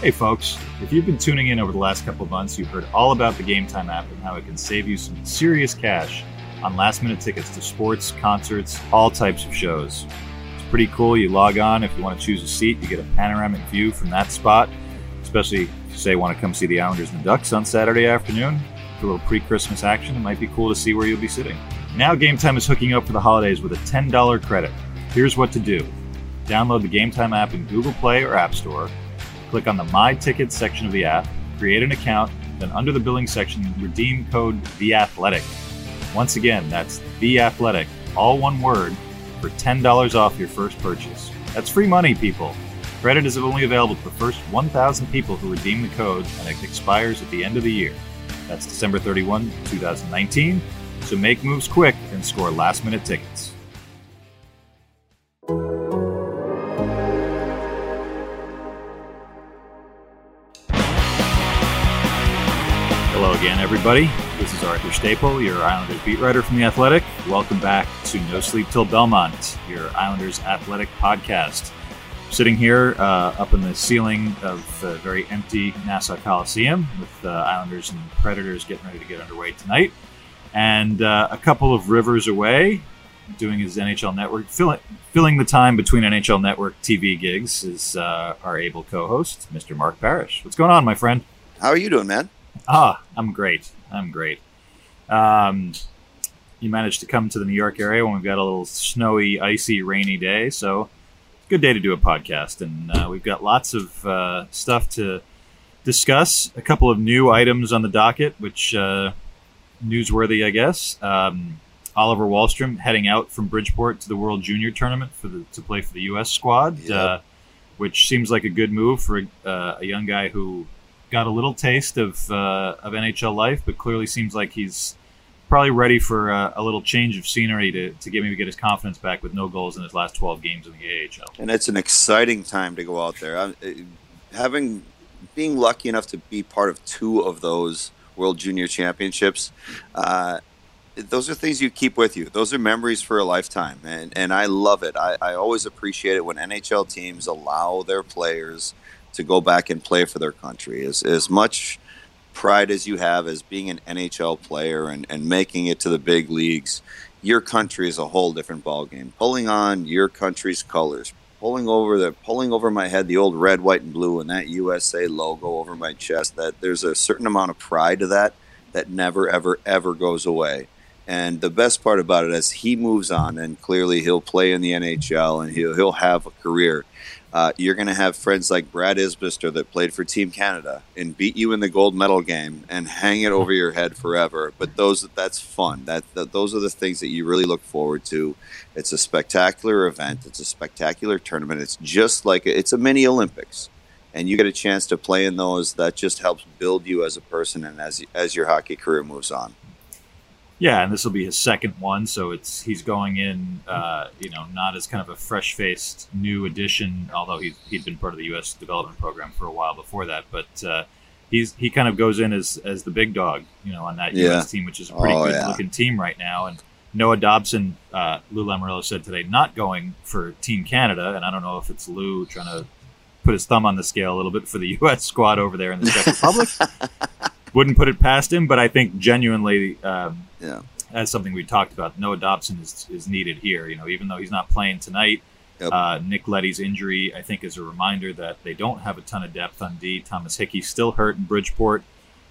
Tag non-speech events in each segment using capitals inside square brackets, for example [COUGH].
Hey, folks. If you've been tuning in over the last couple of months, you've heard all about the Game Time app and how it can save you some serious cash on last minute tickets to sports, concerts, all types of shows. It's pretty cool. You log on, if you want to choose a seat, you get a panoramic view from that spot, especially if you say want to come see the Islanders and the Ducks on Saturday afternoon. For a little pre Christmas action, it might be cool to see where you'll be sitting. Now, Game Time is hooking up for the holidays with a $10 credit. Here's what to do download the Game Time app in Google Play or App Store click on the My Tickets section of the app, create an account, then under the billing section, redeem code THEATHLETIC. Once again, that's The Athletic, all one word, for $10 off your first purchase. That's free money, people. Credit is only available to the first 1,000 people who redeem the code, and it expires at the end of the year. That's December 31, 2019. So make moves quick and score last minute tickets. Again, everybody. This is Arthur Staple, your Islanders beat writer from The Athletic. Welcome back to No Sleep Till Belmont, your Islanders athletic podcast. Sitting here uh, up in the ceiling of the very empty Nassau Coliseum with the uh, Islanders and Predators getting ready to get underway tonight. And uh, a couple of rivers away, doing his NHL Network, fill, filling the time between NHL Network TV gigs, is uh, our able co host, Mr. Mark Parrish. What's going on, my friend? How are you doing, man? Ah, I'm great. I'm great. Um, you managed to come to the New York area when we've got a little snowy, icy, rainy day. So, good day to do a podcast. And uh, we've got lots of uh, stuff to discuss. A couple of new items on the docket, which uh, newsworthy, I guess. Um, Oliver Wahlstrom heading out from Bridgeport to the World Junior Tournament for the, to play for the U.S. squad, Yep. uh, which seems like a good move for uh, a young guy who got a little taste of uh, of NHL life, but clearly seems like he's probably ready for uh, a little change of scenery to, to get maybe get his confidence back with no goals in his last 12 games in the AHL. And it's an exciting time to go out there. I'm, uh, having being lucky enough to be part of two of those World Junior Championships, uh, those are things you keep with you. Those are memories for a lifetime, and and I love it. I, I always appreciate it when NHL teams allow their players to go back and play for their country. As as much pride as you have as being an NHL player and, and making it to the big leagues, your country is a whole different ballgame. Pulling on your country's colors, pulling over the pulling over my head the old red, white, and blue, and that USA logo over my chest. That there's a certain amount of pride to that that never, ever, ever goes away. And the best part about it is he moves on, and clearly he'll play in the NHL and he'll he'll have a career. Uh, you're going to have friends like Brad Isbister that played for Team Canada and beat you in the gold medal game and hang it over your head forever. But those that's fun. That, that those are the things that you really look forward to. It's a spectacular event. It's a spectacular tournament. It's just like it's a mini Olympics, and you get a chance to play in those. That just helps build you as a person and as as your hockey career moves on. Yeah, and this will be his second one, so it's he's going in, uh, you know, not as kind of a fresh-faced new addition, although he's he'd been part of the U.S. development program for a while before that. But uh, he's he kind of goes in as as the big dog, you know, on that Yeah. U.S. team, which is a pretty Oh, good yeah. looking team right now. And Noah Dobson, uh, Lou Lamoriello said today, not going for Team Canada, and I don't know if it's Lou trying to put his thumb on the scale a little bit for the [LAUGHS] U.S. squad over there in the Czech Republic. [LAUGHS] Wouldn't put it past him, but I think genuinely. Um, Yeah. that's something we talked about. Noah Dobson is, is needed here. You know, even though he's not playing tonight, Yep. uh, Nick Leddy's injury, I think, is a reminder that they don't have a ton of depth on D. Thomas Hickey still hurt in Bridgeport.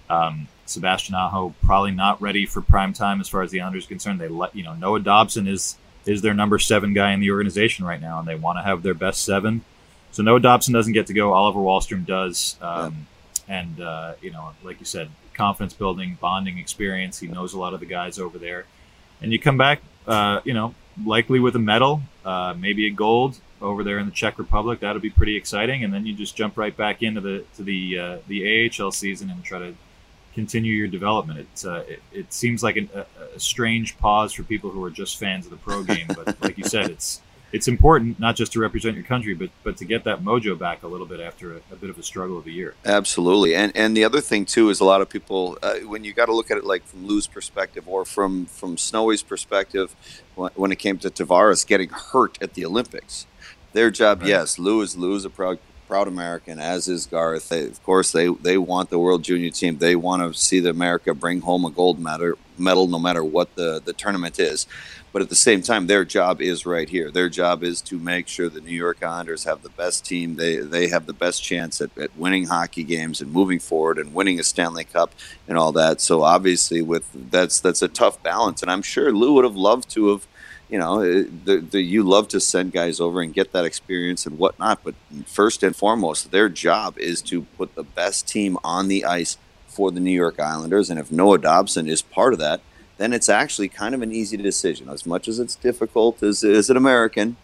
Um, Sebastian Aho probably not ready for prime time as far as the Islanders are concerned. They let you know Noah Dobson is is their number seven guy in the organization right now, and they want to have their best seven. So Noah Dobson doesn't get to go. Oliver Wahlstrom does, um, and uh, you know, like you said, confidence building, bonding experience. He knows a lot of the guys over there, and you come back, uh, you know, likely with a medal, uh, maybe a gold over there in the Czech Republic. That'll be pretty exciting, and then you just jump right back into the to the uh, the AHL season and try to continue your development. It uh, it, it seems like an, a, a strange pause for people who are just fans of the pro game, but like you said, it's it's important not just to represent your country, but but to get that mojo back a little bit after a, a bit of a struggle of a year. Absolutely, and and the other thing too is a lot of people uh, when you got to look at it like from Lou's perspective or from from Snowy's perspective, when, when it came to Tavares getting hurt at the Olympics, their job, Right. yes, Lou is Lou is a proud proud American, as is Garth. They, of course, they they want the World Junior team. They want to see the America bring home a gold medal, medal no matter what the the tournament is. But at the same time, their job is right here. Their job is to make sure the New York Islanders have the best team. They they have the best chance at, at winning hockey games and moving forward and winning a Stanley Cup and all that. So obviously, with that's that's a tough balance. And I'm sure Lou would have loved to have you know, the, the, you love to send guys over and get that experience and whatnot. But first and foremost, their job is to put the best team on the ice for the New York Islanders. And if Noah Dobson is part of that, then it's actually kind of an easy decision. As much as it's difficult as, as an American,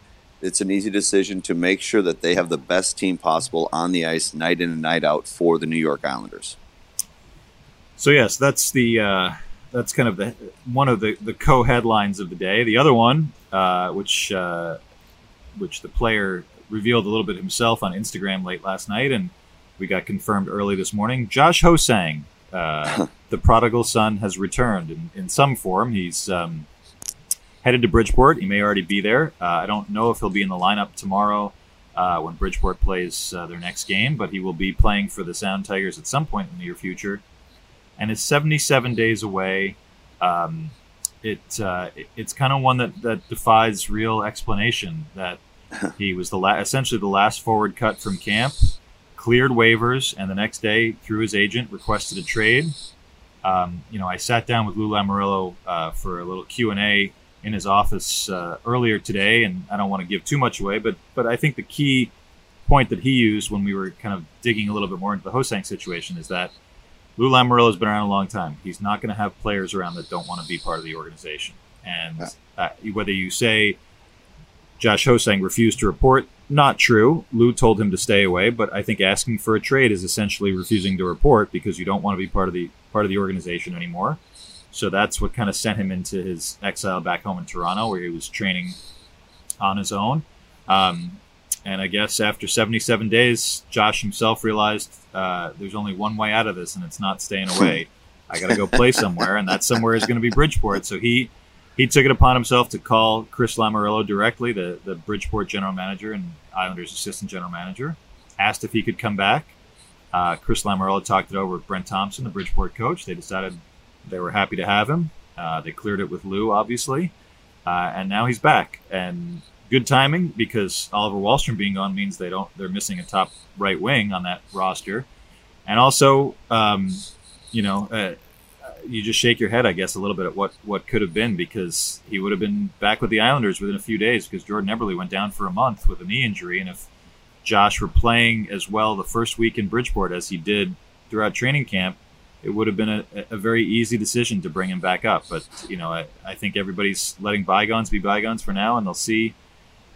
it's an easy decision to make sure that they have the best team possible on the ice night in and night out for the New York Islanders. So yes, that's the uh, that's kind of the one of the, the co-headlines of the day. The other one, uh, which uh, which the player revealed a little bit himself on Instagram late last night, and we got confirmed early this morning. Josh Ho-Sang, uh, [LAUGHS] the prodigal son, has returned in, in some form. He's um, headed to Bridgeport. He may already be there. Uh, I don't know if he'll be in the lineup tomorrow. Uh, when Bridgeport plays uh, their next game, but he will be playing for the Sound Tigers at some point in the near future and it's 77 days away. Um, it, uh, it, it's kind of one that, that defies real explanation. That [LAUGHS] he was the la- essentially the last forward cut from camp, cleared waivers, and the next day, through his agent, requested a trade. Um, you know, I sat down with Lou Lamoriello uh, for a little Q and A in his office uh, earlier today, and I don't want to give too much away, but but I think the key point that he used when we were kind of digging a little bit more into the Ho-Sang situation is that Lou Lamoriello has been around a long time. He's not going to have players around that don't want to be part of the organization. And uh, whether you say Josh Ho-Sang refused to report, not true. Lou told him to stay away, but I think asking for a trade is essentially refusing to report because you don't want to be part of the part of the organization anymore. So that's what kind of sent him into his exile back home in Toronto, where he was training on his own. Um, and I guess after 77 days, Josh himself realized uh, there's only one way out of this, and it's not staying away. [LAUGHS] I got to go play somewhere, and that somewhere is going to be Bridgeport. So he he took it upon himself to call Chris Lamoriello directly, the the Bridgeport general manager and Islanders assistant general manager, asked if he could come back. Uh, Chris Lamoriello talked it over with Brent Thompson, the Bridgeport coach. They decided they were happy to have him. Uh, they cleared it with Lou, obviously, uh, and now he's back. And good timing because Oliver Wahlstrom being gone means they don't they're missing a top right wing on that roster, and also um, you know uh, you just shake your head I guess a little bit at what what could have been because he would have been back with the Islanders within a few days because Jordan Eberle went down for a month with a knee injury, and if Josh were playing as well the first week in Bridgeport as he did throughout training camp, it would have been a, a, very easy decision to bring him back up. But you know, I, I think everybody's letting bygones be bygones for now, and they'll see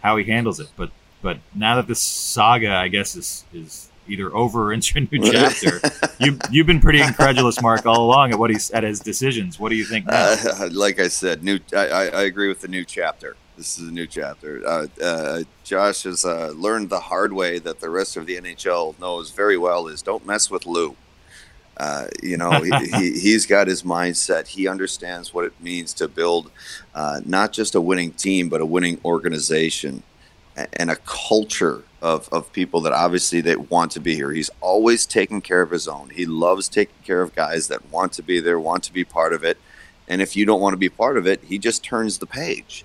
how he handles it. But but now that this saga, I guess, is is either over or into a new [LAUGHS] chapter, you you've been pretty incredulous, Mark, all along at what he's at his decisions. What do you think now? Uh, [LAUGHS] like I said, new. I, I, agree with the new chapter. This is a new chapter. Uh, uh, Josh has uh, learned the hard way that the rest of the NHL knows very well: is don't mess with Lou. Uh, you know, he, he, [LAUGHS] has got his mindset. He understands what it means to build uh, not just a winning team, but a winning organization and a culture of, of people that obviously they want to be here. He's always taking care of his own. He loves taking care of guys that want to be there, want to be part of it. And if you don't want to be part of it, he just turns the page.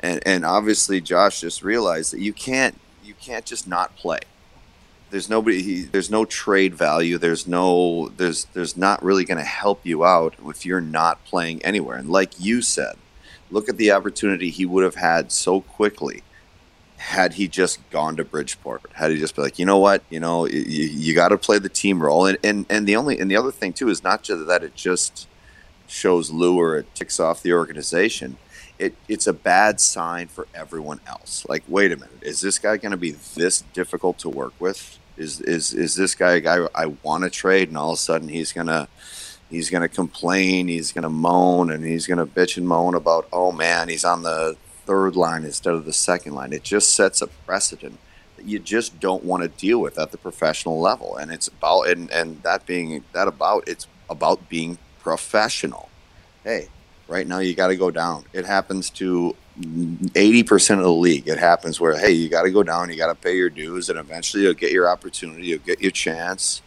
And, and obviously, Josh just realized that you can't you can't just not play there's nobody he, there's no trade value. There's no there's there's not really going to help you out if you're not playing anywhere. And like you said look at the opportunity he would have had so quickly had he just gone to Bridgeport had he just been like you know what? You know you, you got to play the team role. And, and and the only and the other thing too is not just that it just shows Lou or it ticks off the organization. It, it's a bad sign for everyone else. Like, wait a minute, is this guy going to be this difficult to work with? Is is is this guy a guy I want to trade, and all of a sudden he's gonna he's gonna complain, he's gonna moan, and he's gonna bitch and moan about oh man, he's on the third line instead of the second line. It just sets a precedent that you just don't want to deal with at the professional level, and it's about and and that being that about it's about being professional. Hey, right now you got to go down. It happens to 80% of the league, it happens where, hey, you got to go down, you got to pay your dues, and eventually you'll get your opportunity, you'll get your chance.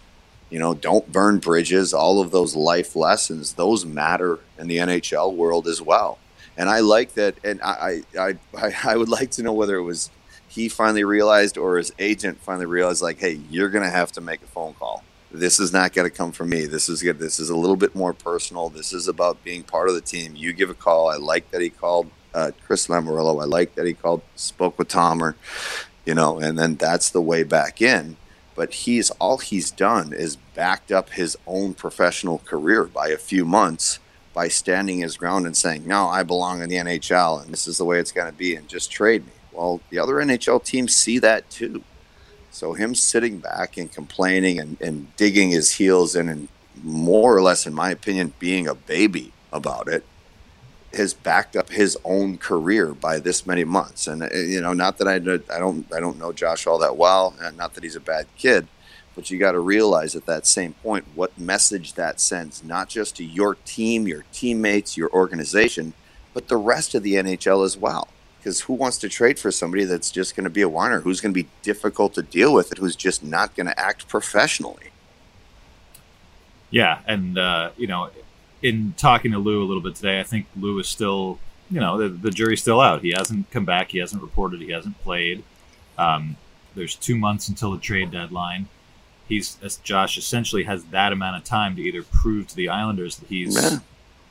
You know, don't burn bridges. All of those life lessons, those matter in the NHL world as well. And I like that. And I, I, I, [LAUGHS] I would like to know whether it was he finally realized or his agent finally realized, like, hey, you're to have to make a phone call. This is not going to come from me. This is good. This is a little bit more personal. This is about being part of the team. You give a call. I like that he called uh, Chris Lamoriello. I like that he called, spoke with Tomer, you know, and then that's the way back in. But he's all he's done is backed up his own professional career by a few months by standing his ground and saying, "No, I belong in the NHL, and this is the way it's going to be, and just trade me." Well, the other NHL teams see that too. So him sitting back and complaining and, and digging his heels in and more or less, in my opinion, being a baby about it has backed up his own career by this many months. And uh, you know, not that I, I don't I don't know Josh all that well, and not that he's a bad kid, but you got to realize at that same point what message that sends, not just to your team, your teammates, your organization, but the rest of the NHL as well. Because who wants to trade for somebody that's just going to be a whiner, who's going to be difficult to deal with, it, who's just not going to act professionally? Yeah, and uh, you know, in talking to Lou a little bit today, I think Lou is still, you know, the, the jury's still out. He hasn't come back. He hasn't reported. He hasn't played. Um, there's two months until the trade deadline. He's as Josh essentially has that amount of time to either prove to the Islanders that he's yeah.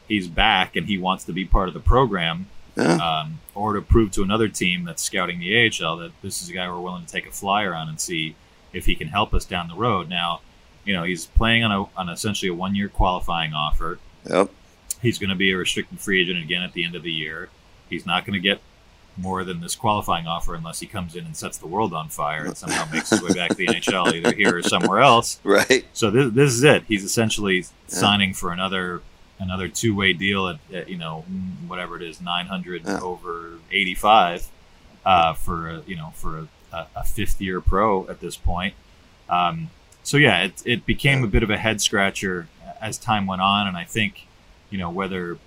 he's back and he wants to be part of the program, yeah. um, or to prove to another team that's scouting the AHL that this is a guy we're willing to take a flyer on and see if he can help us down the road. Now, you know, he's playing on a on essentially a one year qualifying offer. Yep. He's going to be a restricted free agent again at the end of the year. He's not going to get more than this qualifying offer unless he comes in and sets the world on fire and somehow makes his way back to the NHL, either here or somewhere else. [LAUGHS] Right. So this, this is it. He's essentially yeah. signing for another another two way deal at, at, you know whatever it is nine hundred yeah. over eighty five uh, for you know for a, a, fifth year pro at this point. Um, so yeah, it, it became yeah. a bit of a head scratcher as time went on, and I think, you know, whether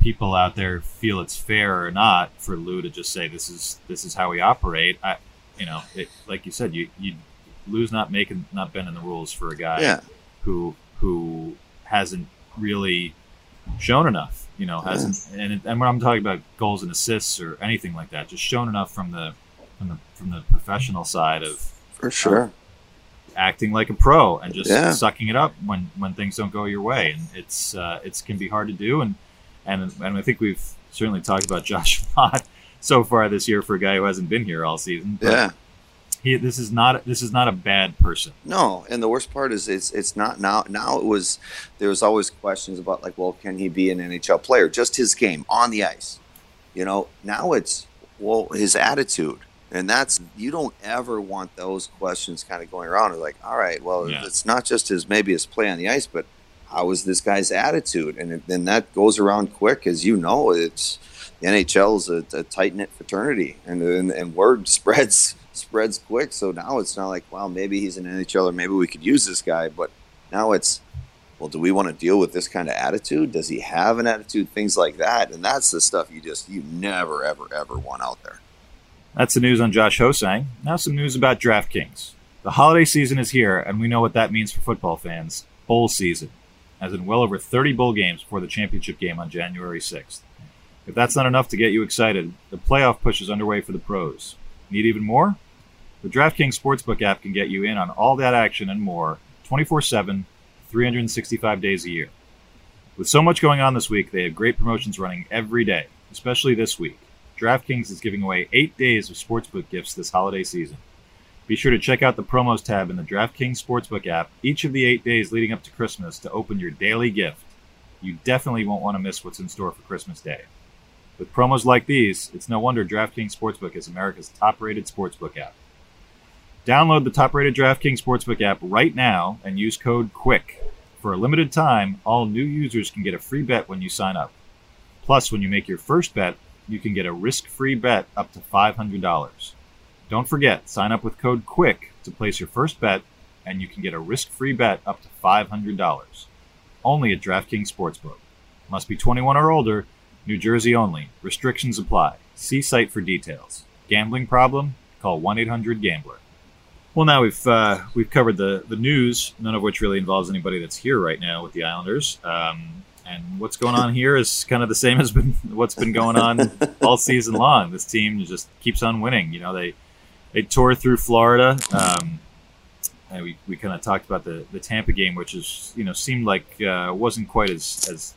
people out there feel it's fair or not for Lou to just say this is this is how we operate, I, you know, it, like you said, you you Lou's not making not bending the rules for a guy yeah. who who hasn't really shown enough, you know, hasn't and and when I'm talking about goals and assists or anything like that, just shown enough from the from the from the professional side of for sure acting like a pro and just yeah. sucking it up when when things don't go your way. And it's uh, it's can be hard to do. And and and I think we've certainly talked about [LAUGHS] Josh a lot so far this year for a guy who hasn't been here all season. Yeah. he, this is not this is not a bad person. No. And the worst part is it's it's not now now it was there was always questions about like well can he be an NHL player? Just his game on the ice. You know now it's well his attitude and that's you don't ever want those questions kind of going around. like, all right, well, yeah. it's not just his maybe his play on the ice, but how is this guy's attitude? And then that goes around quick, as you know. It's the NHL is a, a tight knit fraternity, and, and, and word [LAUGHS] spreads spreads quick. So now it's not like, well, maybe he's an NHL, or maybe we could use this guy. But now it's, well, do we want to deal with this kind of attitude? Does he have an attitude? Things like that, and that's the stuff you just you never ever ever want out there. That's the news on Josh Ho-Sang. Now some news about DraftKings. The holiday season is here, and we know what that means for football fans. Bowl season, as in well over 30 bowl games before the championship game on January 6th. If that's not enough to get you excited, the playoff push is underway for the pros. Need even more? The DraftKings Sportsbook app can get you in on all that action and more 24 7, 365 days a year. With so much going on this week, they have great promotions running every day, especially this week. DraftKings is giving away eight days of sportsbook gifts this holiday season. Be sure to check out the promos tab in the DraftKings Sportsbook app each of the eight days leading up to Christmas to open your daily gift. You definitely won't want to miss what's in store for Christmas Day. With promos like these, it's no wonder DraftKings Sportsbook is America's top rated sportsbook app. Download the top rated DraftKings Sportsbook app right now and use code QUICK. For a limited time, all new users can get a free bet when you sign up. Plus, when you make your first bet, you can get a risk-free bet up to $500. Don't forget, sign up with code QUICK to place your first bet, and you can get a risk-free bet up to $500. Only at DraftKings Sportsbook. Must be 21 or older. New Jersey only. Restrictions apply. See site for details. Gambling problem? Call 1-800-GAMBLER. Well, now we've uh, we've covered the the news, none of which really involves anybody that's here right now with the Islanders. Um, and what's going on here is kind of the same as been [LAUGHS] what's been going on [LAUGHS] all season long. This team just keeps on winning. You know, they they tore through Florida. Um, and we, we kind of talked about the, the Tampa game, which is you know seemed like uh, wasn't quite as as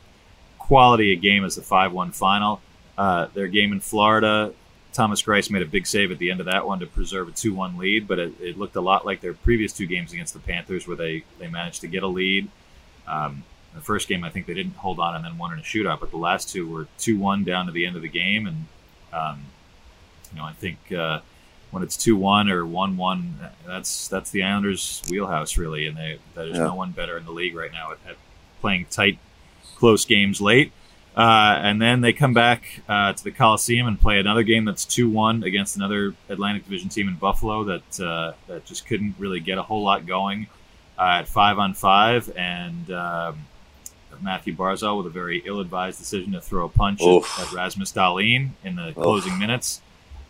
quality a game as the five one final. Uh, their game in Florida, Thomas Greiss made a big save at the end of that one to preserve a 2 1 lead, but it, it, looked a lot like their previous two games against the Panthers where they, they managed to get a lead. Um, the first game, I think they didn't hold on and then won in a shootout, but the last two were 2 1 down to the end of the game. And, um, you know, I think uh, when it's 2 1 or 1 1, that's that's the Islanders' wheelhouse, really. And they, there's yeah. no one better in the league right now at, at playing tight, close games late. Uh, and then they come back uh, to the Coliseum and play another game that's two one against another Atlantic Division team in Buffalo that uh, that just couldn't really get a whole lot going uh, at five on five, and um, Mathew Barzal with a very ill-advised decision to throw a punch at, at, Rasmus Dahlin in the Oof. closing minutes.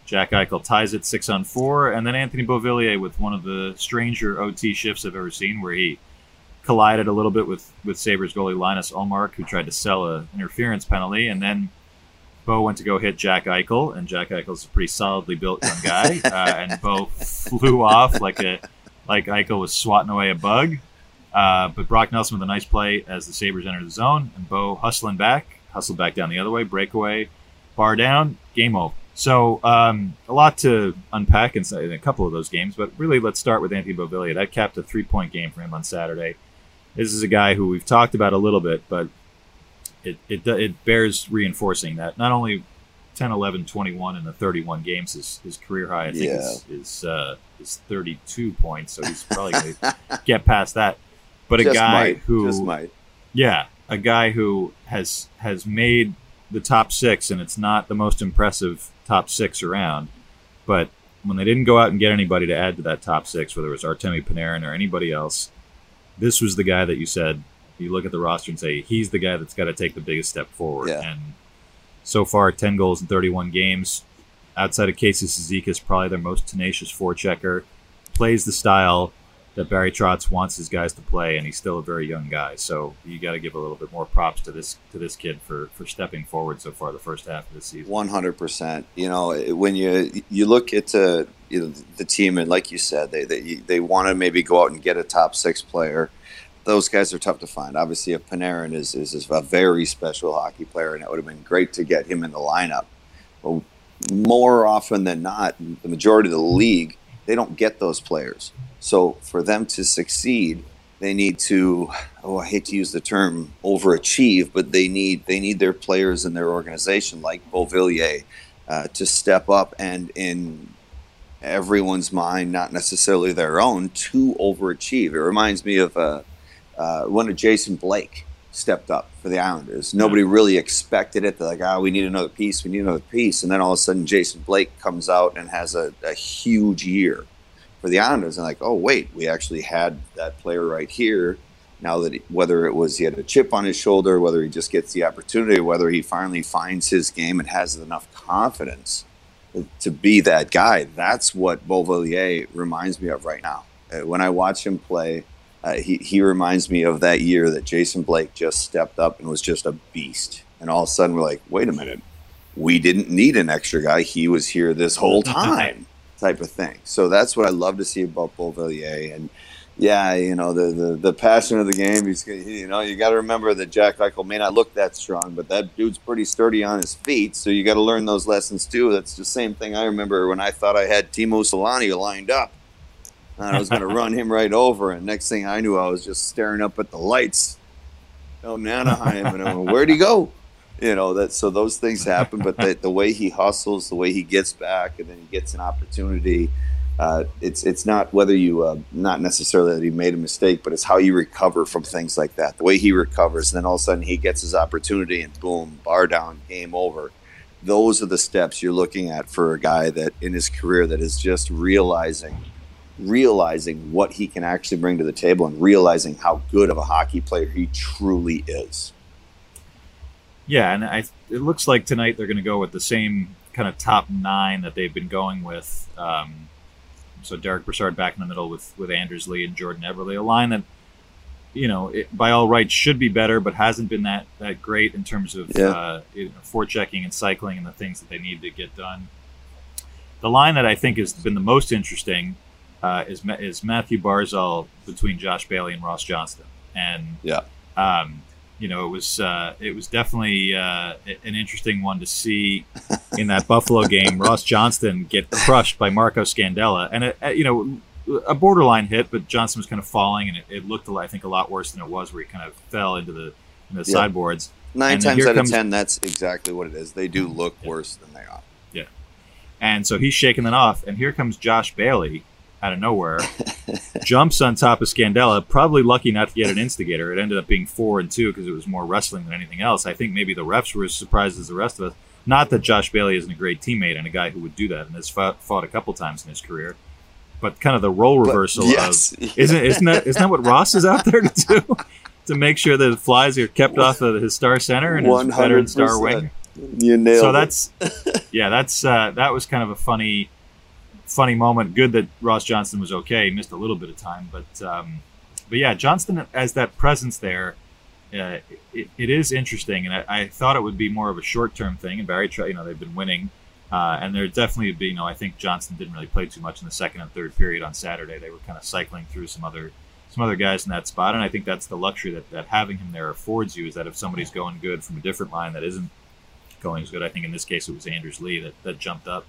Jack Eichel ties it six on four, and then Anthony Beauvillier with one of the stranger OT shifts I've ever seen, where he collided a little bit with with Sabres goalie Linus Ullmark, who tried to sell an interference penalty, and then Bo went to go hit Jack Eichel, and Jack Eichel's a pretty solidly built young guy, [LAUGHS] uh, and Bo flew off like a like Eichel was swatting away a bug. Uh, but Brock Nelson with a nice play as the Sabres enter the zone, and Bo hustling back, hustled back down the other way, breakaway, bar down, game over. So um, a lot to unpack in, in, a couple of those games, but really let's start with Anthony Beauvillier. That capped a three-point game for him on Saturday. This is a guy who we've talked about a little bit, but it, it, it bears reinforcing that not only 10, 11, 21 in the 31 games, his, his career high, I think, yeah. is, is, uh, is 32 points. So he's probably going [LAUGHS] to get past that. But a just guy might. who, just might. yeah, a guy who has has made the top six, and it's not the most impressive top six around, but when they didn't go out and get anybody to add to that top six, whether it was Artemi Panarin or anybody else, this was the guy that you said you look at the roster and say he's the guy that's got to take the biggest step forward. Yeah. And so far, ten goals in thirty-one games. Outside of Casey Cizikas, probably their most tenacious forechecker. Plays the style that Barry Trotz wants his guys to play, and he's still a very young guy. So you got to give a little bit more props to this to this kid for for stepping forward so far the first half of the season. One hundred percent. You know, when you you look at uh, you know the team, and like you said, they they they want to maybe go out and get a top six player. Those guys are tough to find. Obviously, if Panarin is, is, is a very special hockey player, and it would have been great to get him in the lineup. But more often than not, the majority of the league, they don't get those players. So for them to succeed, they need to oh I hate to use the term overachieve, but they need they need their players in their organization like Beauvillier uh, to step up and in everyone's mind, not necessarily their own, to overachieve. It reminds me of uh, uh, when Jason Blake stepped up for the Islanders. Nobody really expected it. They're like, ah, oh, we need another piece. We need another piece. And then all of a sudden, Jason Blake comes out and has a, a huge year for the Islanders. And like, oh, wait, we actually had that player right here. Now that he, whether it was he had a chip on his shoulder, whether he just gets the opportunity, whether he finally finds his game and has enough confidence to be that guy. That's what Beauvillier reminds me of right now. Uh, when I watch him play, uh, he, he reminds me of that year that Jason Blake just stepped up and was just a beast. And all of a sudden, we're like, wait a minute, we didn't need an extra guy. He was here this whole [LAUGHS] time, type of thing. So that's what I love to see about Beauvillier. And yeah, you know the, the, the passion of the game. He's you know you got to remember that Jack Eichel may not look that strong, but that dude's pretty sturdy on his feet. So you got to learn those lessons too. That's the same thing I remember when I thought I had Teemu Selanne lined up, and I was going to run him right over. And next thing I knew, I was just staring up at the lights [LAUGHS] Oh, in Anaheim, and I'm where'd he go? You know that. So those things happen, but the, the way he hustles, the way he gets back, and then he gets an opportunity uh, it's it's not whether you uh, not necessarily that he made a mistake, but it's how you recover from things like that. The way he recovers, and then all of a sudden he gets his opportunity, and boom, bar down, game over. Those are the steps you're looking at for a guy that in his career that is just realizing realizing what he can actually bring to the table and realizing how good of a hockey player he truly is. Yeah, and I, it looks like tonight they're going to go with the same kind of top nine that they've been going with. Um, so Derek Brassard back in the middle with with Anders Lee and Jordan Eberle, a line that you know it, by all rights should be better, but hasn't been that that great in terms of yeah. uh, you know, forechecking and cycling and the things that they need to get done. The line that I think has been the most interesting uh, is is Mathew Barzal between Josh Bailey and Ross Johnston, and yeah. Um, you know, it was uh, it was definitely uh, an interesting one to see in that Buffalo game. Ross Johnston get crushed by Marco Scandella, and it, uh, you know, a borderline hit, but Johnston was kind of falling, and it, it, looked, I think, a lot worse than it was, where he kind of fell into the the yep. sideboards. Nine and times out comes, of ten, that's exactly what it is. They do look yeah. worse than they are. Yeah, and so he's shaking it off, and here comes Josh Bailey out of nowhere, jumps on top of Scandella. Probably lucky not to get an instigator. It ended up being four and two because it was more wrestling than anything else. I think maybe the refs were as surprised as the rest of us. Not that Josh Bailey isn't a great teammate and a guy who would do that and has fought, fought a couple times in his career, but kind of the role reversal yes, of [LAUGHS] isn't isn't that isn't that what Ross is out there to do [LAUGHS] to make sure that the flies are kept off of his star center and his veteran star wing. You nailed so that's yeah that's uh, that was kind of a funny funny moment. Good that Ross Johnston was okay. He missed a little bit of time, but um, but yeah, Johnston as that presence there. Uh, it, it is interesting, and I, I, thought it would be more of a short-term thing. And Barry, you know, they've been winning, uh, and there definitely be, you know, I think Johnston didn't really play too much in the second and third period on Saturday. They were kind of cycling through some other some other guys in that spot, and I think that's the luxury that, that having him there affords you is that if somebody's going good from a different line that isn't going as good, I think in this case it was Anders Lee that, that jumped up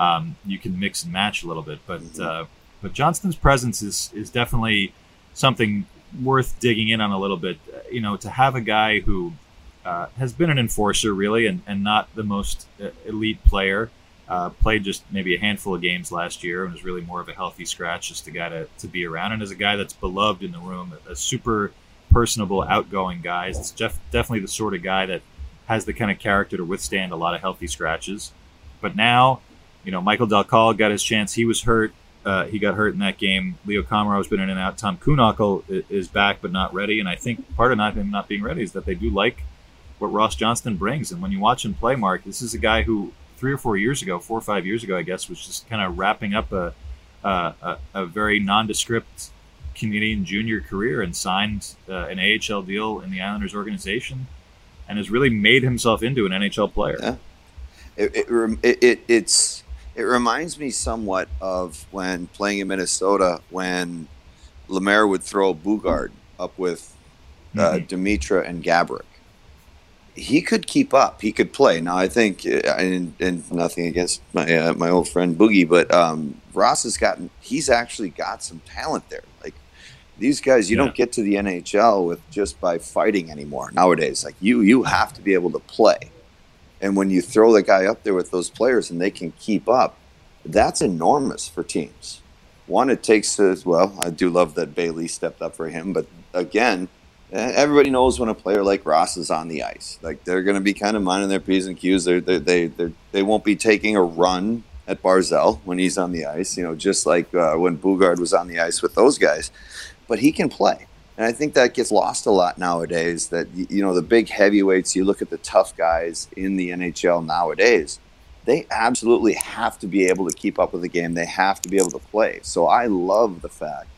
um, you can mix and match a little bit. But mm-hmm. uh, but Johnston's presence is is definitely something worth digging in on a little bit. Uh, you know, to have a guy who uh, has been an enforcer really, and, and not the most uh, elite player. Uh, played just maybe a handful of games last year and was really more of a healthy scratch, just a guy to, to be around. And as a guy that's beloved in the room, a, a super personable, outgoing guy. It's def- definitely the sort of guy that has the kind of character to withstand a lot of healthy scratches. But now you know, Michael Dal Colle got his chance. He was hurt. Uh, he got hurt in that game. Leo Komarov's been in and out. Tom Kuhnhackl is back but not ready. And I think part of not him not being ready is that they do like what Ross Johnston brings. And when you watch him play, Mark, this is a guy who three or four years ago, four or five years ago, I guess, was just kind of wrapping up a, a, a very nondescript Canadian junior career and signed uh, an AHL deal in the Islanders organization and has really made himself into an NHL player. Yeah. It, it, it, it's it reminds me somewhat of when playing in Minnesota when Lemaire would throw Boogaard up with uh, mm-hmm. Demitra and Gaborik. He could keep up. He could play. Now I think, uh, and, and nothing against my uh, my old friend Boogie, but um, Ross has gotten. He's actually got some talent there. Like these guys, you yeah. don't get to the NHL with just by fighting anymore nowadays. Like you, you have to be able to play. And when you throw the guy up there with those players and they can keep up, that's enormous for teams. One, it takes as well. I do love that Bailey stepped up for him, but again, eh, everybody knows when a player like Ross is on the ice. Like they're going to be kind of minding their p's and q's. They're, they they they they won't be taking a run at Barzal when he's on the ice. You know, just like uh, when Boogaard was on the ice with those guys. But he can play. And I think that gets lost a lot nowadays. That you know the big heavyweights. You look at the tough guys in the NHL nowadays. They absolutely have to be able to keep up with the game. They have to be able to play. So I love the fact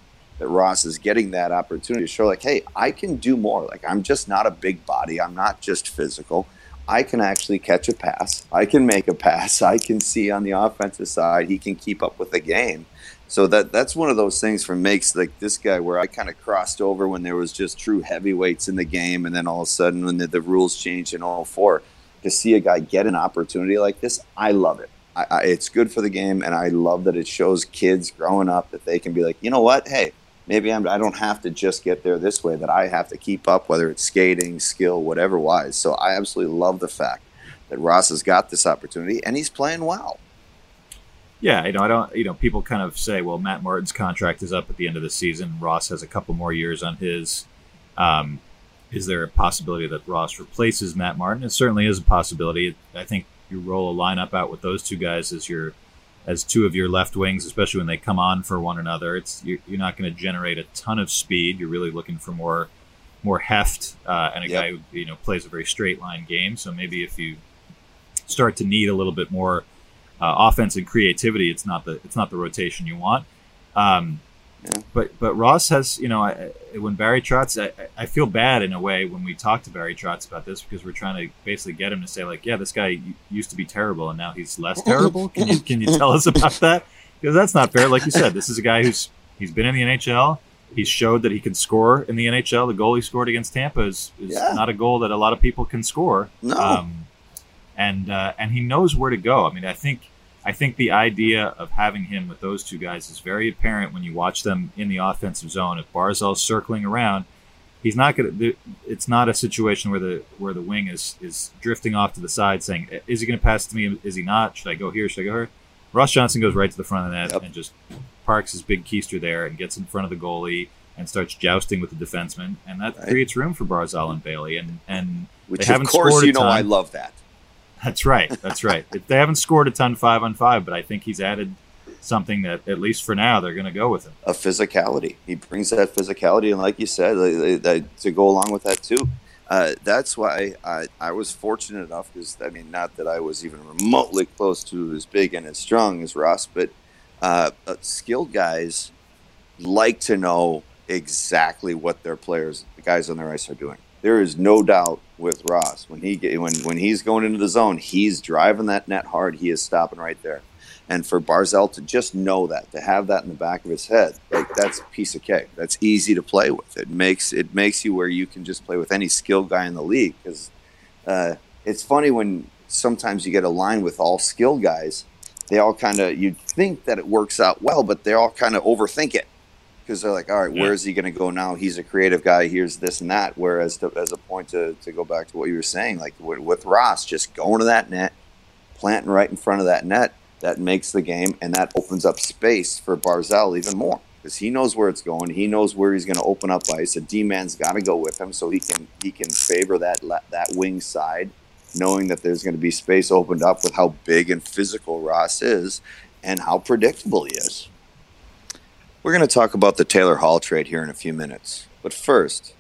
that Ross is getting that opportunity to show, like, hey, I can do more. Like I'm just not a big body. I'm not just physical. I can actually catch a pass. I can make a pass. I can see on the offensive side. He can keep up with the game. So that that's one of those things for makes like this guy where I kind of crossed over when there was just true heavyweights in the game, and then all of a sudden when the, the rules changed in all four, to see a guy get an opportunity like this, I love it. I, I, it's good for the game, and I love that it shows kids growing up that they can be like, you know what, hey, maybe I'm, I don't have to just get there this way; that I have to keep up, whether it's skating, skill, whatever wise. So I absolutely love the fact that Ross has got this opportunity, and he's playing well. Yeah, you know, I don't. You know, people kind of say, well, Matt Martin's contract is up at the end of the season. Ross has a couple more years on his. Um, is there a possibility that Ross replaces Matt Martin? It certainly is a possibility. I think you roll a lineup out with those two guys as your as two of your left wings, especially when they come on for one another. It's you're, you're not going to generate a ton of speed. You're really looking for more more heft uh, and a Yep. guy who you know plays a very straight line game. So maybe if you start to need a little bit more uh, offense and creativity, it's not the it's not the rotation you want. Um, Yeah. But but Ross has you know I, I- when Barry Trotz, I, I- I feel bad in a way when we talk to Barry Trotz about this because we're trying to basically get him to say like, yeah, this guy used to be terrible and now he's less [LAUGHS] terrible. Can you can you tell us about that? Because that's not fair. Like you said, this is a guy who's he's been in the NHL. He's showed that he can score in the NHL. The goal he scored against Tampa is, is Yeah. not a goal that a lot of people can score. No. Um, and uh, and he knows where to go. I mean, I think I think the idea of having him with those two guys is very apparent when you watch them in the offensive zone. If Barzal's circling around, he's not going to. It's not a situation where the where the wing is is drifting off to the side, saying, "Is he going to pass to me? Is he not? Should I go here? Should I go here?" Ross Johnston goes right to the front of the net Yep. and just parks his big keister there and gets in front of the goalie and starts jousting with the defenseman, and that Right. creates room for Barzal and Bailey. And and Which, they of course, you know ton. I love that. That's right. That's right. They haven't scored a ton five on five, but I think he's added something that, at least for now, they're going to go with him. a physicality. He brings that physicality, and like you said, like, that- to go along with that too. Uh, that's why I, I was fortunate enough because I mean, not that I was even remotely close to as big and as strong as Ross, but uh, uh, skilled guys like to know exactly what their players, the guys on their ice, are doing. There is no doubt with Ross when he get, when when he's going into the zone, he's driving that net hard. He is stopping right there. And for Barzal to just know that, to have that in the back of his head, like that's a piece of cake. That's easy to play with. It makes it makes you where you can just play with any skilled guy in the league. Because uh, it's funny when sometimes you get a line with all skilled guys, they all kind of you'd think that it works out well, but they all kind of overthink it because they're like, all right, Yeah. where is he going to go now? He's a creative guy. Here's this and that. Whereas to, as a point to, to go back to what you were saying, like with, with Ross, just going to that net, planting right in front of that net, that makes the game and that opens up space for Barzal even more because he knows where it's going. He knows where he's going to open up ice. A D man's got to go with him so he can he can favor that that wing side, knowing that there's going to be space opened up with how big and physical Ross is and how predictable he is. We're going to talk about the Taylor Hall trade here in a few minutes. But first,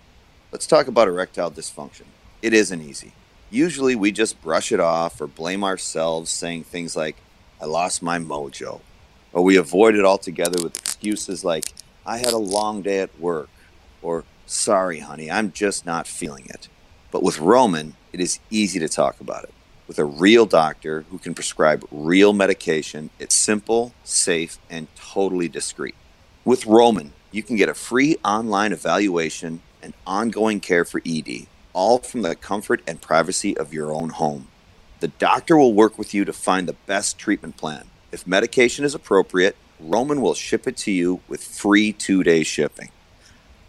let's talk about erectile dysfunction. It isn't easy. Usually we just brush it off or blame ourselves, saying things like, I lost my mojo. Or we avoid it altogether with excuses like, I had a long day at work. Or, sorry, honey, I'm just not feeling it. But with Roman, it is easy to talk about it. With a real doctor who can prescribe real medication, it's simple, safe, and totally discreet. With Roman, you can get a free online evaluation and ongoing care for ED, all from the comfort and privacy of your own home. The doctor will work with you to find the best treatment plan. If medication is appropriate, Roman will ship it to you with free two day shipping.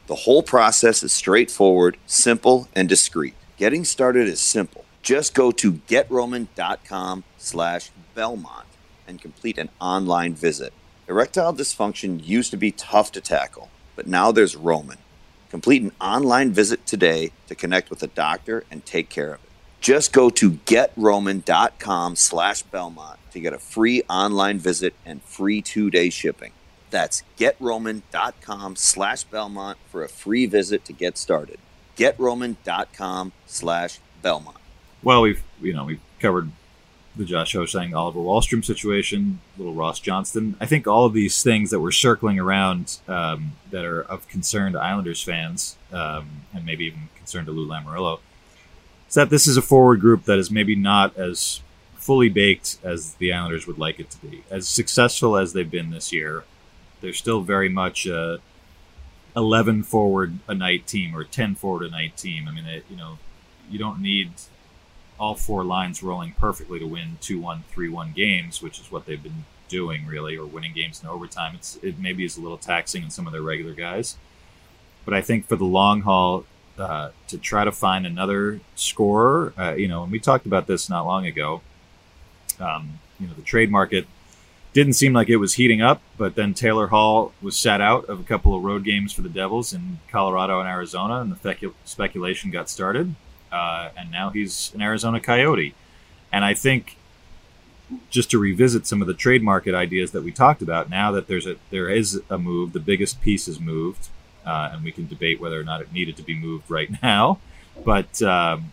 The whole process is straightforward, simple, and discreet. Getting started is simple. Just go to getroman.com slash Belmont and complete an online visit. Erectile dysfunction used to be tough to tackle, but now there's Roman. Complete an online visit today to connect with a doctor and take care of it. Just go to getroman.com slash Belmont to get a free online visit and free two-day shipping. That's getroman.com slash Belmont for a free visit to get started. getroman.com slash Belmont. Well, we've you know we've covered the Josh Hosang Oliver Wahlstrom situation, little Ross Johnston. I think all of these things that were circling around um, that are of concern to Islanders fans, um, and maybe even concern to Lou Lamoriello, is that this is a forward group that is maybe not as fully baked as the Islanders would like it to be. As successful as they've been this year, they're still very much a 11 forward a night team or 10 forward a night team. I mean, it, you know, you don't need all four lines rolling perfectly to win 2-1, 3-1 games, which is what they've been doing really, or winning games in overtime. It's it maybe is a little taxing on some of their regular guys, but I think for the long haul, uh, to try to find another scorer, uh, you know, and we talked about this not long ago. Um, you know, the trade market didn't seem like it was heating up, but then Taylor Hall was sat out of a couple of road games for the Devils in Colorado and Arizona, and the speculation got started. Uh, and now he's an Arizona Coyote. And I think just to revisit some of the trade market ideas that we talked about, now that there's a there is a move, the biggest piece is moved. uh, and we can debate whether or not it needed to be moved right [LAUGHS] now. But um,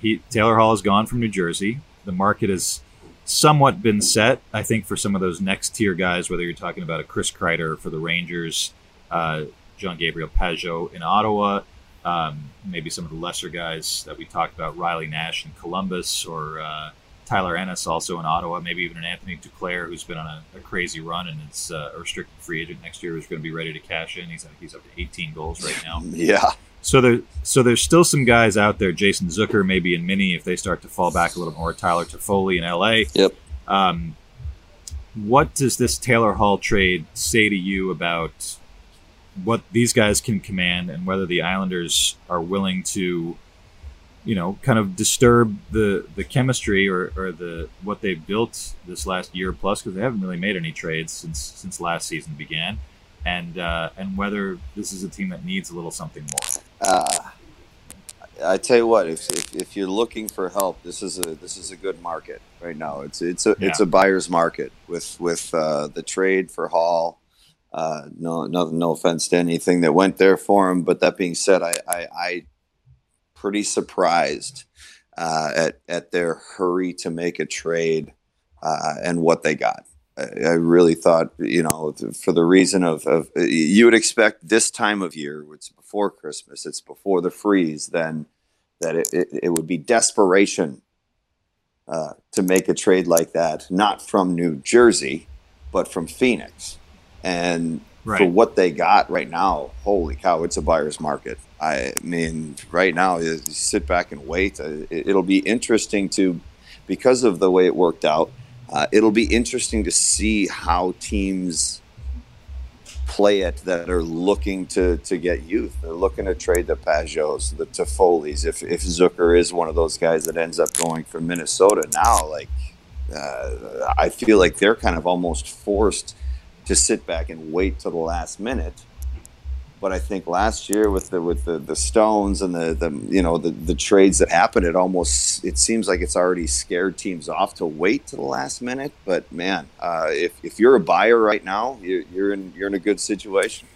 he Taylor Hall has gone from New Jersey. The market has somewhat been set, I think, for some of those next tier guys. Whether you're talking about a Chris Kreider for the Rangers, uh, Jean Gabriel Pageau in Ottawa, um, maybe some of the lesser guys that we talked about, Riley Nash in Columbus, or uh, Tyler Ennis also in Ottawa, maybe even an Anthony Duclair who's been on a, a crazy run and is uh, a restricted free agent next year who's going to be ready to cash in. He's he's up to 18 goals right now. [LAUGHS] Yeah. So there, so there's still some guys out there. Jason Zucker, maybe in Mini, if they start to fall back a little more. Tyler Toffoli in LA. Yep. Um, what does this Taylor Hall trade say to you about what these guys can command and whether the Islanders are willing to, you know, kind of disturb the the chemistry or, or the what they've built this last year plus because they haven't really made any trades since since last season began, and uh, and whether this is a team that needs a little something more. Uh, I tell you what, if, if, if you're looking for help, this is a this is a good market right now. It's it's a Yeah. it's a buyer's market with with uh, the trade for Hall. Uh, no, no, no offense to anything that went there for him, but that being said, I, I, I pretty surprised uh, at at their hurry to make a trade uh, and what they got. I, I really thought, you know, for the reason of, of you would expect this time of year, it's before Christmas, it's before the freeze, then that it, it, it would be desperation uh, to make a trade like that, not from New Jersey, but from Phoenix. And for what they got right now, holy cow, it's a buyer's market. I mean, right now, you sit back and wait. Uh, it- It'll be interesting to, because of the way it worked out, uh, it'll be interesting to see how teams play it that are looking to to get youth. They're looking to trade the Pageaus, the Toffoli's. If if Zucker is one of those guys that ends up going from Minnesota now, like uh, I feel like they're kind of almost forced to sit back and wait till the last minute. But I think last year with the with the, the Stones and the, the you know the, the trades that happened, it almost it seems like it's already scared teams off to wait to the last minute. But man, uh, if, if you're a buyer right now, you're, you're in you're in a good situation.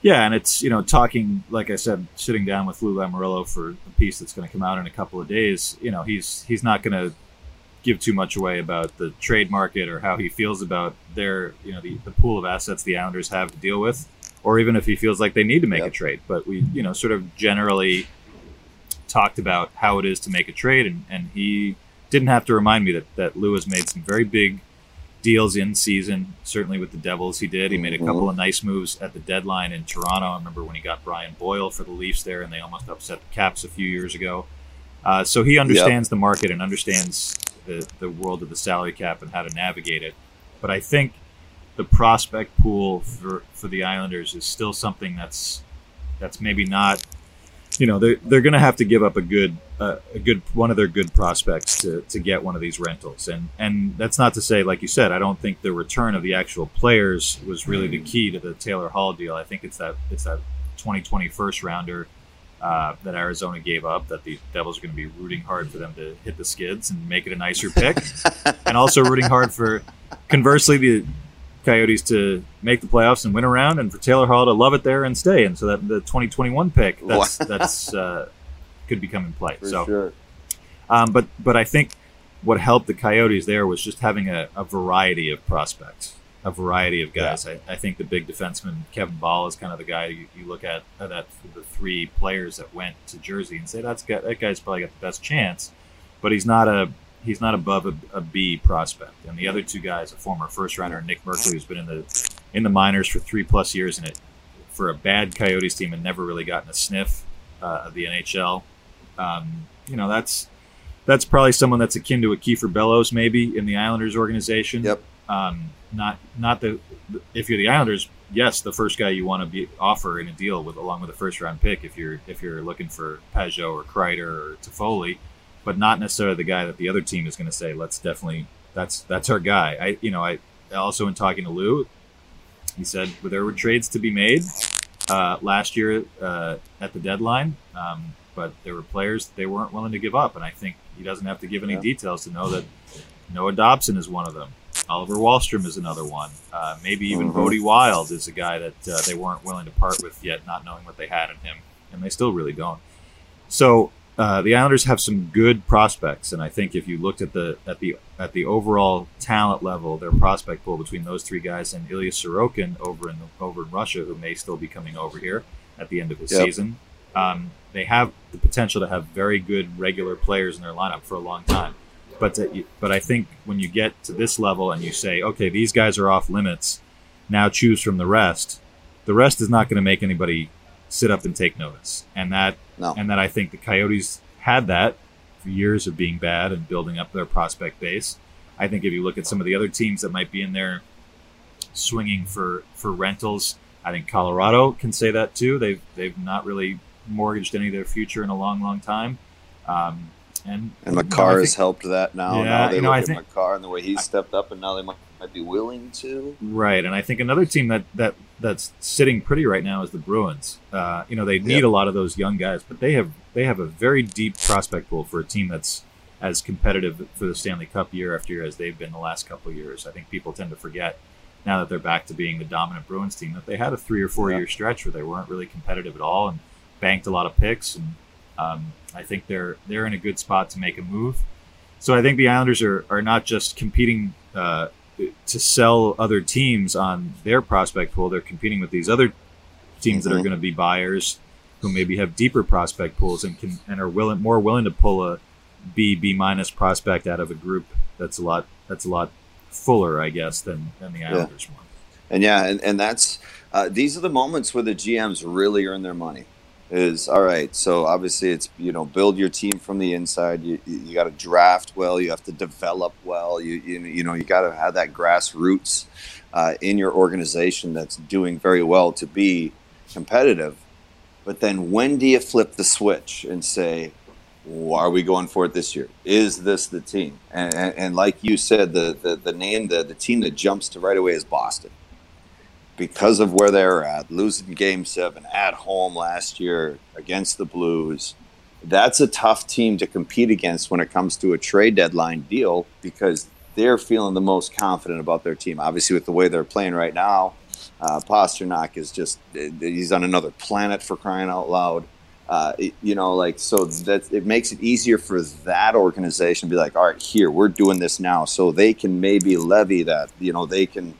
Yeah, and it's you know talking like I said, sitting down with Lou Lamoriello for a piece that's going to come out in a couple of days. You know, he's he's not going to give too much away about the trade market or how he feels about their you know the, the pool of assets the Islanders have to deal with, or even if he feels like they need to make a trade. But we you know sort of generally talked about how it is to make a trade, and, and he didn't have to remind me that that Lou has made some very big deals in season. Certainly with the Devils, he did. He made a Mhm. couple of nice moves at the deadline in Toronto. I remember when he got Brian Boyle for the Leafs there, and they almost upset the Caps a few years ago. Uh, so he understands the market and understands the, the world of the salary cap and how to navigate it. But I think the prospect pool for, for the Islanders is still something that's that's maybe not you know they're they're going to have to give up a good uh, a good one of their good prospects to, to get one of these rentals. And and that's not to say like you said I don't think the return of the actual players was really the key to the Taylor Hall deal. I think it's that it's that 2020 first rounder uh, that Arizona gave up that the Devils are going to be rooting hard for them to hit the skids and make it a nicer pick [LAUGHS] and also rooting hard for conversely the Coyotes to make the playoffs and win around, and for Taylor Hall to love it there and stay. And so that the 2021 pick that's that's uh, could become in play. For so, sure. um, but but I think what helped the Coyotes there was just having a, a variety of prospects, a variety of guys. I, I think the big defenseman Kevin Bahl is kind of the guy you, you look at uh, that the three players that went to Jersey and say that's got, that guy's probably got the best chance, but he's not a he's not above a, a B prospect. And the other two guys, a former first rounder Nick Merkley, who's been in the in the minors for three plus years, and it for a bad Coyotes team and never really gotten a sniff uh, of the NHL. Um, you know that's that's probably someone that's akin to a Kiefer Bellows, maybe in the Islanders organization. Yep. Um, not not the if you're the Islanders, yes, the first guy you want to be offer in a deal with, along with a first round pick, if you're if you're looking for Pageau or Kreider or Toffoli, but not necessarily the guy that the other team is going to say, let's definitely that's that's our guy. I you know I also in talking to Lou, he said well, there were trades to be made uh, last year uh, at the deadline, um, but there were players they weren't willing to give up, and I think he doesn't have to give any Yeah. details to know that Noah Dobson is one of them. Oliver Wahlstrom is another one. Uh, maybe even Mhm. Bode Wilde is a guy that uh, they weren't willing to part with yet, not knowing what they had in him, and they still really don't. So uh, the Islanders have some good prospects, and I think if you looked at the at the at the overall talent level, their prospect pool between those three guys and Ilya Sorokin over in the, over in Russia, who may still be coming over here at the end of his Yep. season, um, they have the potential to have very good regular players in their lineup for a long time. But to, but I think when you get to this level and you say, okay, these guys are off limits, now choose from the rest. The rest is not going to make anybody sit up and take notice, and that No. and that I think the Coyotes had that for years of being bad and building up their prospect base. I think if you look at some of the other teams that might be in there swinging for for rentals, I think Colorado can say that too. They've they've not really mortgaged any of their future in a long, long time. Um, and And know, has helped that now. Yeah, now they you know, look I at think- Makar and the way he's stepped up, and now they might, might be willing to. Right, and I think another team that that that's sitting pretty right now is the Bruins. Uh, you know, they need Yep. a lot of those young guys, but they have they have a very deep prospect pool for a team that's as competitive for the Stanley Cup year after year as they've been the last couple of years. I think people tend to forget now that they're back to being the dominant Bruins team that they had a three or four Yeah. year stretch where they weren't really competitive at all and banked a lot of picks and um, I think they're they're in a good spot to make a move. So I think the Islanders are, are not just competing uh, to sell other teams on their prospect pool. They're competing with these other teams that are Mhm. going to be buyers who maybe have deeper prospect pools and can and are willing more willing to pull a B B minus prospect out of a group that's a lot that's a lot fuller, I guess, than than the Islanders one. And yeah, and, and that's uh, these are the moments where the GMs really earn their money. Is all right. So obviously, it's you know build your team from the inside. You you, got to draft well. You have to develop well. You you, you know you got to have that grassroots uh, in your organization that's doing very well to be competitive. But then when do you flip the switch and say, "Well, are we going for it this year? Is this the team? And, and, and like you said, the, the, the name, the, the team that jumps to right away is Boston. Because of where they're at, losing game seven at home last year against the Blues, that's a tough team to compete against when it comes to a trade deadline deal because they're feeling the most confident about their team. Obviously, with the way they're playing right now, uh, Pastrnak is just, he's on another planet for crying out loud. Uh, you know, like so that it makes it easier for that organization to be like, all right, here we're doing this now, so they can maybe levy that. You know, they can,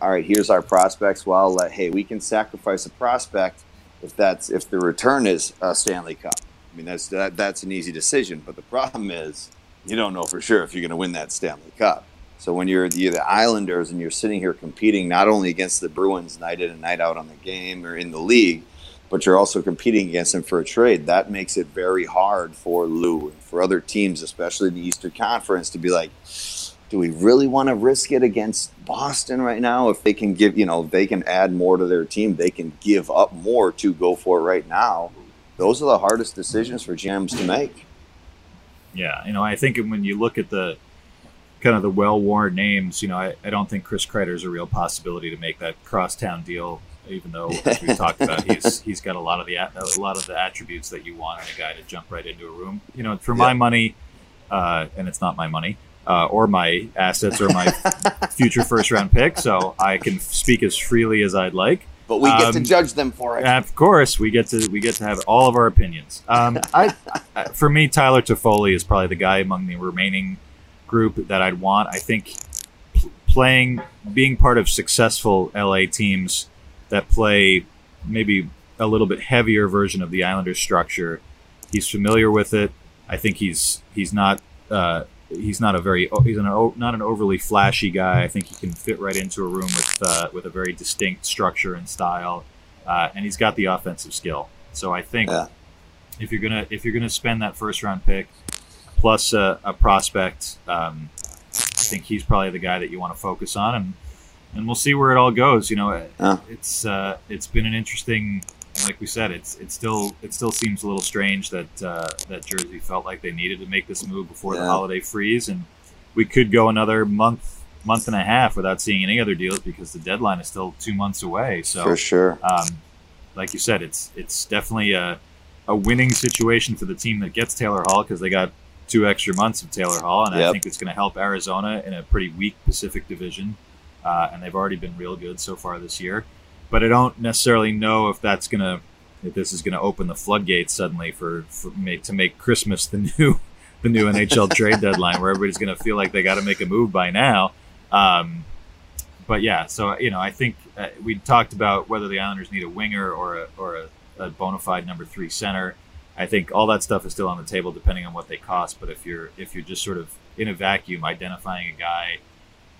all right, here's our prospects. Well, uh, hey, we can sacrifice a prospect if that's if the return is a Stanley Cup. I mean, that's that, that's an easy decision, but the problem is you don't know for sure if you're going to win that Stanley Cup. So when you're the, the Islanders and you're sitting here competing not only against the Bruins night in and night out on the game or in the league, but you're also competing against them for a trade. That makes it very hard for Lou and for other teams, especially the Eastern Conference, to be like, do we really want to risk it against Boston right now? If they can give, you know, they can add more to their team, they can give up more to go for it right now. Those are the hardest decisions for GMs to make. Yeah, you know, I think when you look at the kind of the well-worn names, you know, I, I don't think Chris Kreider is a real possibility to make that crosstown deal. Even though, as we talked about, [LAUGHS] he's he's got a lot of the a a lot of the attributes that you want in a guy to jump right into a room. You know, for my money, uh, and it's not my money uh, or my assets or my [LAUGHS] future first-round pick, so I can speak as freely as I'd like. But we get to Um, judge them for it. Of course, we get to we get to have all of our opinions. Um, I, I- for me, Tyler Toffoli is probably the guy among the remaining group that I'd want. I think playing, being part of successful LA teams that play maybe a little bit heavier version of the Islanders structure. He's familiar with it. I think he's he's not. Uh, He's not a very he's an, not an overly flashy guy. I think he can fit right into a room with uh, with a very distinct structure and style uh, and he's got the offensive skill. So I think Yeah. if you're gonna if you're gonna spend that first round pick plus a, a prospect, um, I think he's probably the guy that you want to focus on, and and we'll see where it all goes. You know, Yeah. it's uh, it's been an interesting. Like we said, it's it still it still seems a little strange that uh, that Jersey felt like they needed to make this move before the holiday freeze, and we could go another month month and a half without seeing any other deals because the deadline is still two months away. So for sure. um, like you said, it's it's definitely a, a winning situation for the team that gets Taylor Hall because they got two extra months of Taylor Hall, and I think it's going to help Arizona in a pretty weak Pacific Division, uh, and they've already been real good so far this year. But I don't necessarily know if that's to if this is going to open the floodgates suddenly for, for make, to make Christmas the new [LAUGHS] the new NHL [LAUGHS] trade deadline, where everybody's going to feel like they got to make a move by now. Um, but yeah, so you know, I think uh, we talked about whether the Islanders need a winger or a or a, a bona fide number three center. I think all that stuff is still on the table, depending on what they cost. But if you're if you're just sort of in a vacuum, identifying a guy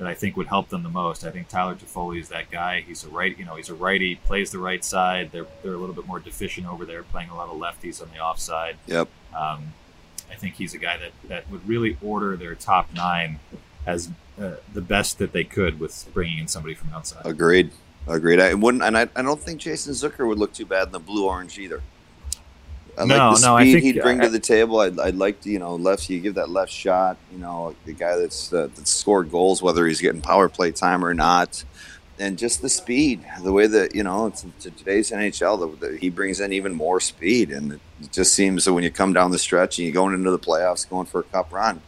that I think would help them the most, I think Tyler Toffoli is that guy. He's a right, you know, he's a righty, plays the right side. They're they're a little bit more deficient over there, playing a lot of lefties on the offside. Yep. Um, I think he's a guy that, that would really order their top nine as uh, the best that they could with bringing in somebody from outside. Agreed. Agreed. I wouldn't, and I, I don't think Jason Zucker would look too bad in the blue orange either. I No, like the no, I speed think- he'd bring I- to the table. I'd, I'd like to, you know, left. You give that left shot. You know, the guy that's uh, that's scored goals, whether he's getting power play time or not, and just the speed, the way that you know, it's, to today's NHL, the, the, he brings in even more speed, and it just seems that when you come down the stretch and you're going into the playoffs, going for a cup run,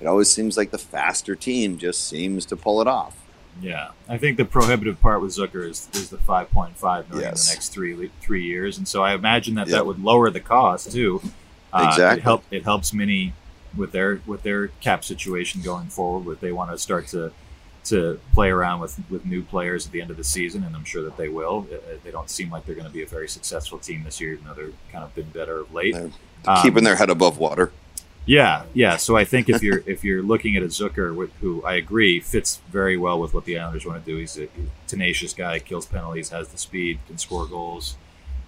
it always seems like the faster team just seems to pull it off. Yeah, I think the prohibitive part with Zucker is, is the five point five million Yes. in the next three three years, and so I imagine that Yep. that would lower the cost too. Uh, Exactly. It, help, it helps many with their with their cap situation going forward. If they want to start to to play around with with new players at the end of the season, and I'm sure that they will. Uh, They don't seem like they're going to be a very successful team this year, even though they're kind of been better of late. They're Um, Keeping their head above water. Yeah, yeah. So I think if [LAUGHS] you're if you're looking at a Zucker, with, who I agree fits very well with what the Islanders want to do. He's a tenacious guy, kills penalties, has the speed, can score goals.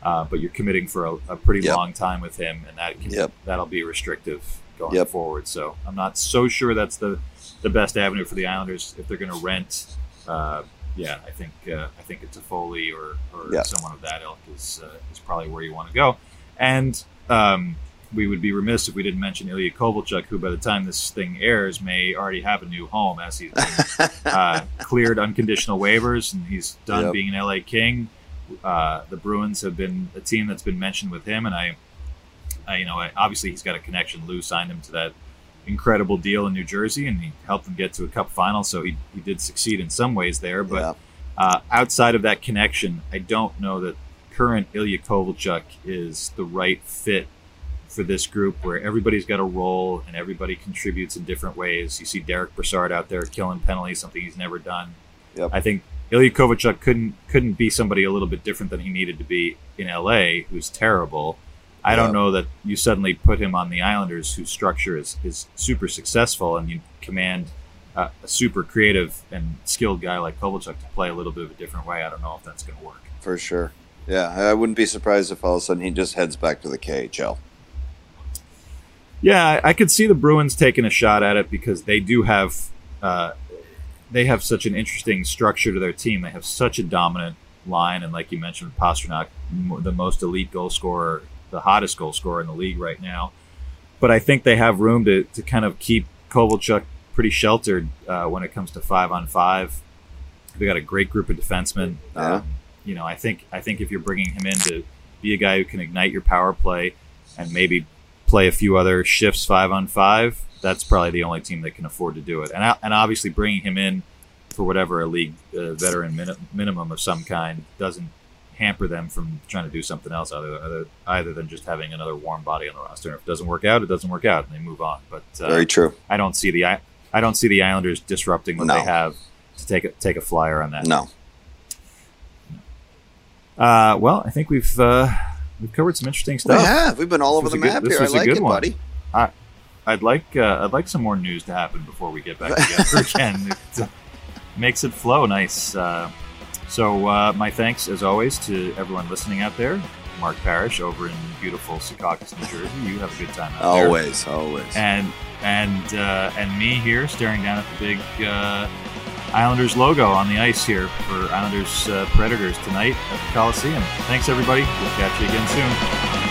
Uh, but you're committing for a, a pretty Yep. long time with him, and that can, Yep. that'll be restrictive going Yep. forward. So I'm not so sure that's the the best avenue for the Islanders if they're going to rent. Uh, yeah, I think uh, I think it's a Foley or, or someone of that ilk is uh, is probably where you want to go. And um, we would be remiss if we didn't mention Ilya Kovalchuk, who by the time this thing airs may already have a new home as he's been [LAUGHS] uh, cleared unconditional waivers and he's done Yep. being an LA King. Uh, the Bruins have been a team that's been mentioned with him, and I, I you know, I, obviously he's got a connection. Lou signed him to that incredible deal in New Jersey, and he helped them get to a Cup final. So he, he did succeed in some ways there, but uh, outside of that connection, I don't know that current Ilya Kovalchuk is the right fit for this group where everybody's got a role and everybody contributes in different ways. You see Derek Brassard out there killing penalties, something he's never done. Yep. I think Ilya Kovalchuk couldn't couldn't be somebody a little bit different than he needed to be in LA, who's terrible. I don't know that you suddenly put him on the Islanders, whose structure is, is super successful, and you command a, a super creative and skilled guy like Kovalchuk to play a little bit of a different way. I don't know if that's going to work. For sure. Yeah, I wouldn't be surprised if all of a sudden he just heads back to the KHL. Yeah, I- could see the Bruins taking a shot at it because they do have uh, they have such an interesting structure to their team. They have such a dominant line, and like you mentioned, Pastrnak, the most elite goal scorer, the hottest goal scorer in the league right now. But I think they have room to, to kind of keep Kovalchuk pretty sheltered uh, when it comes to five on five. They got a great group of defensemen. Yeah. Um, you know, I think I think if you're bringing him in to be a guy who can ignite your power play and maybe play a few other shifts five on five, that's probably the only team that can afford to do it. And and obviously bringing him in for whatever a league uh, veteran min- minimum of some kind doesn't hamper them from trying to do something else other, other either than just having another warm body on the roster. If it doesn't work out, it doesn't work out, and they move on. But uh, Very true. I don't see the I, I don't see the Islanders disrupting what No. they have to take a, take a flyer on that. No. Uh, well, I think we've uh, we've covered some interesting stuff. We have. We've been all over the good- map here. I like it, one. buddy. I'd like uh, I'd like some more news to happen before we get back [LAUGHS] together again. It uh, makes it flow nice. Uh, so uh, my thanks as always to everyone listening out there. Mark Parrish over in beautiful Secaucus, New Jersey. You have a good time out there. Always, always. And and uh, and me here staring down at the big uh, Islanders logo on the ice here for Islanders uh, Predators tonight at the Coliseum. Thanks everybody. We'll catch you again soon.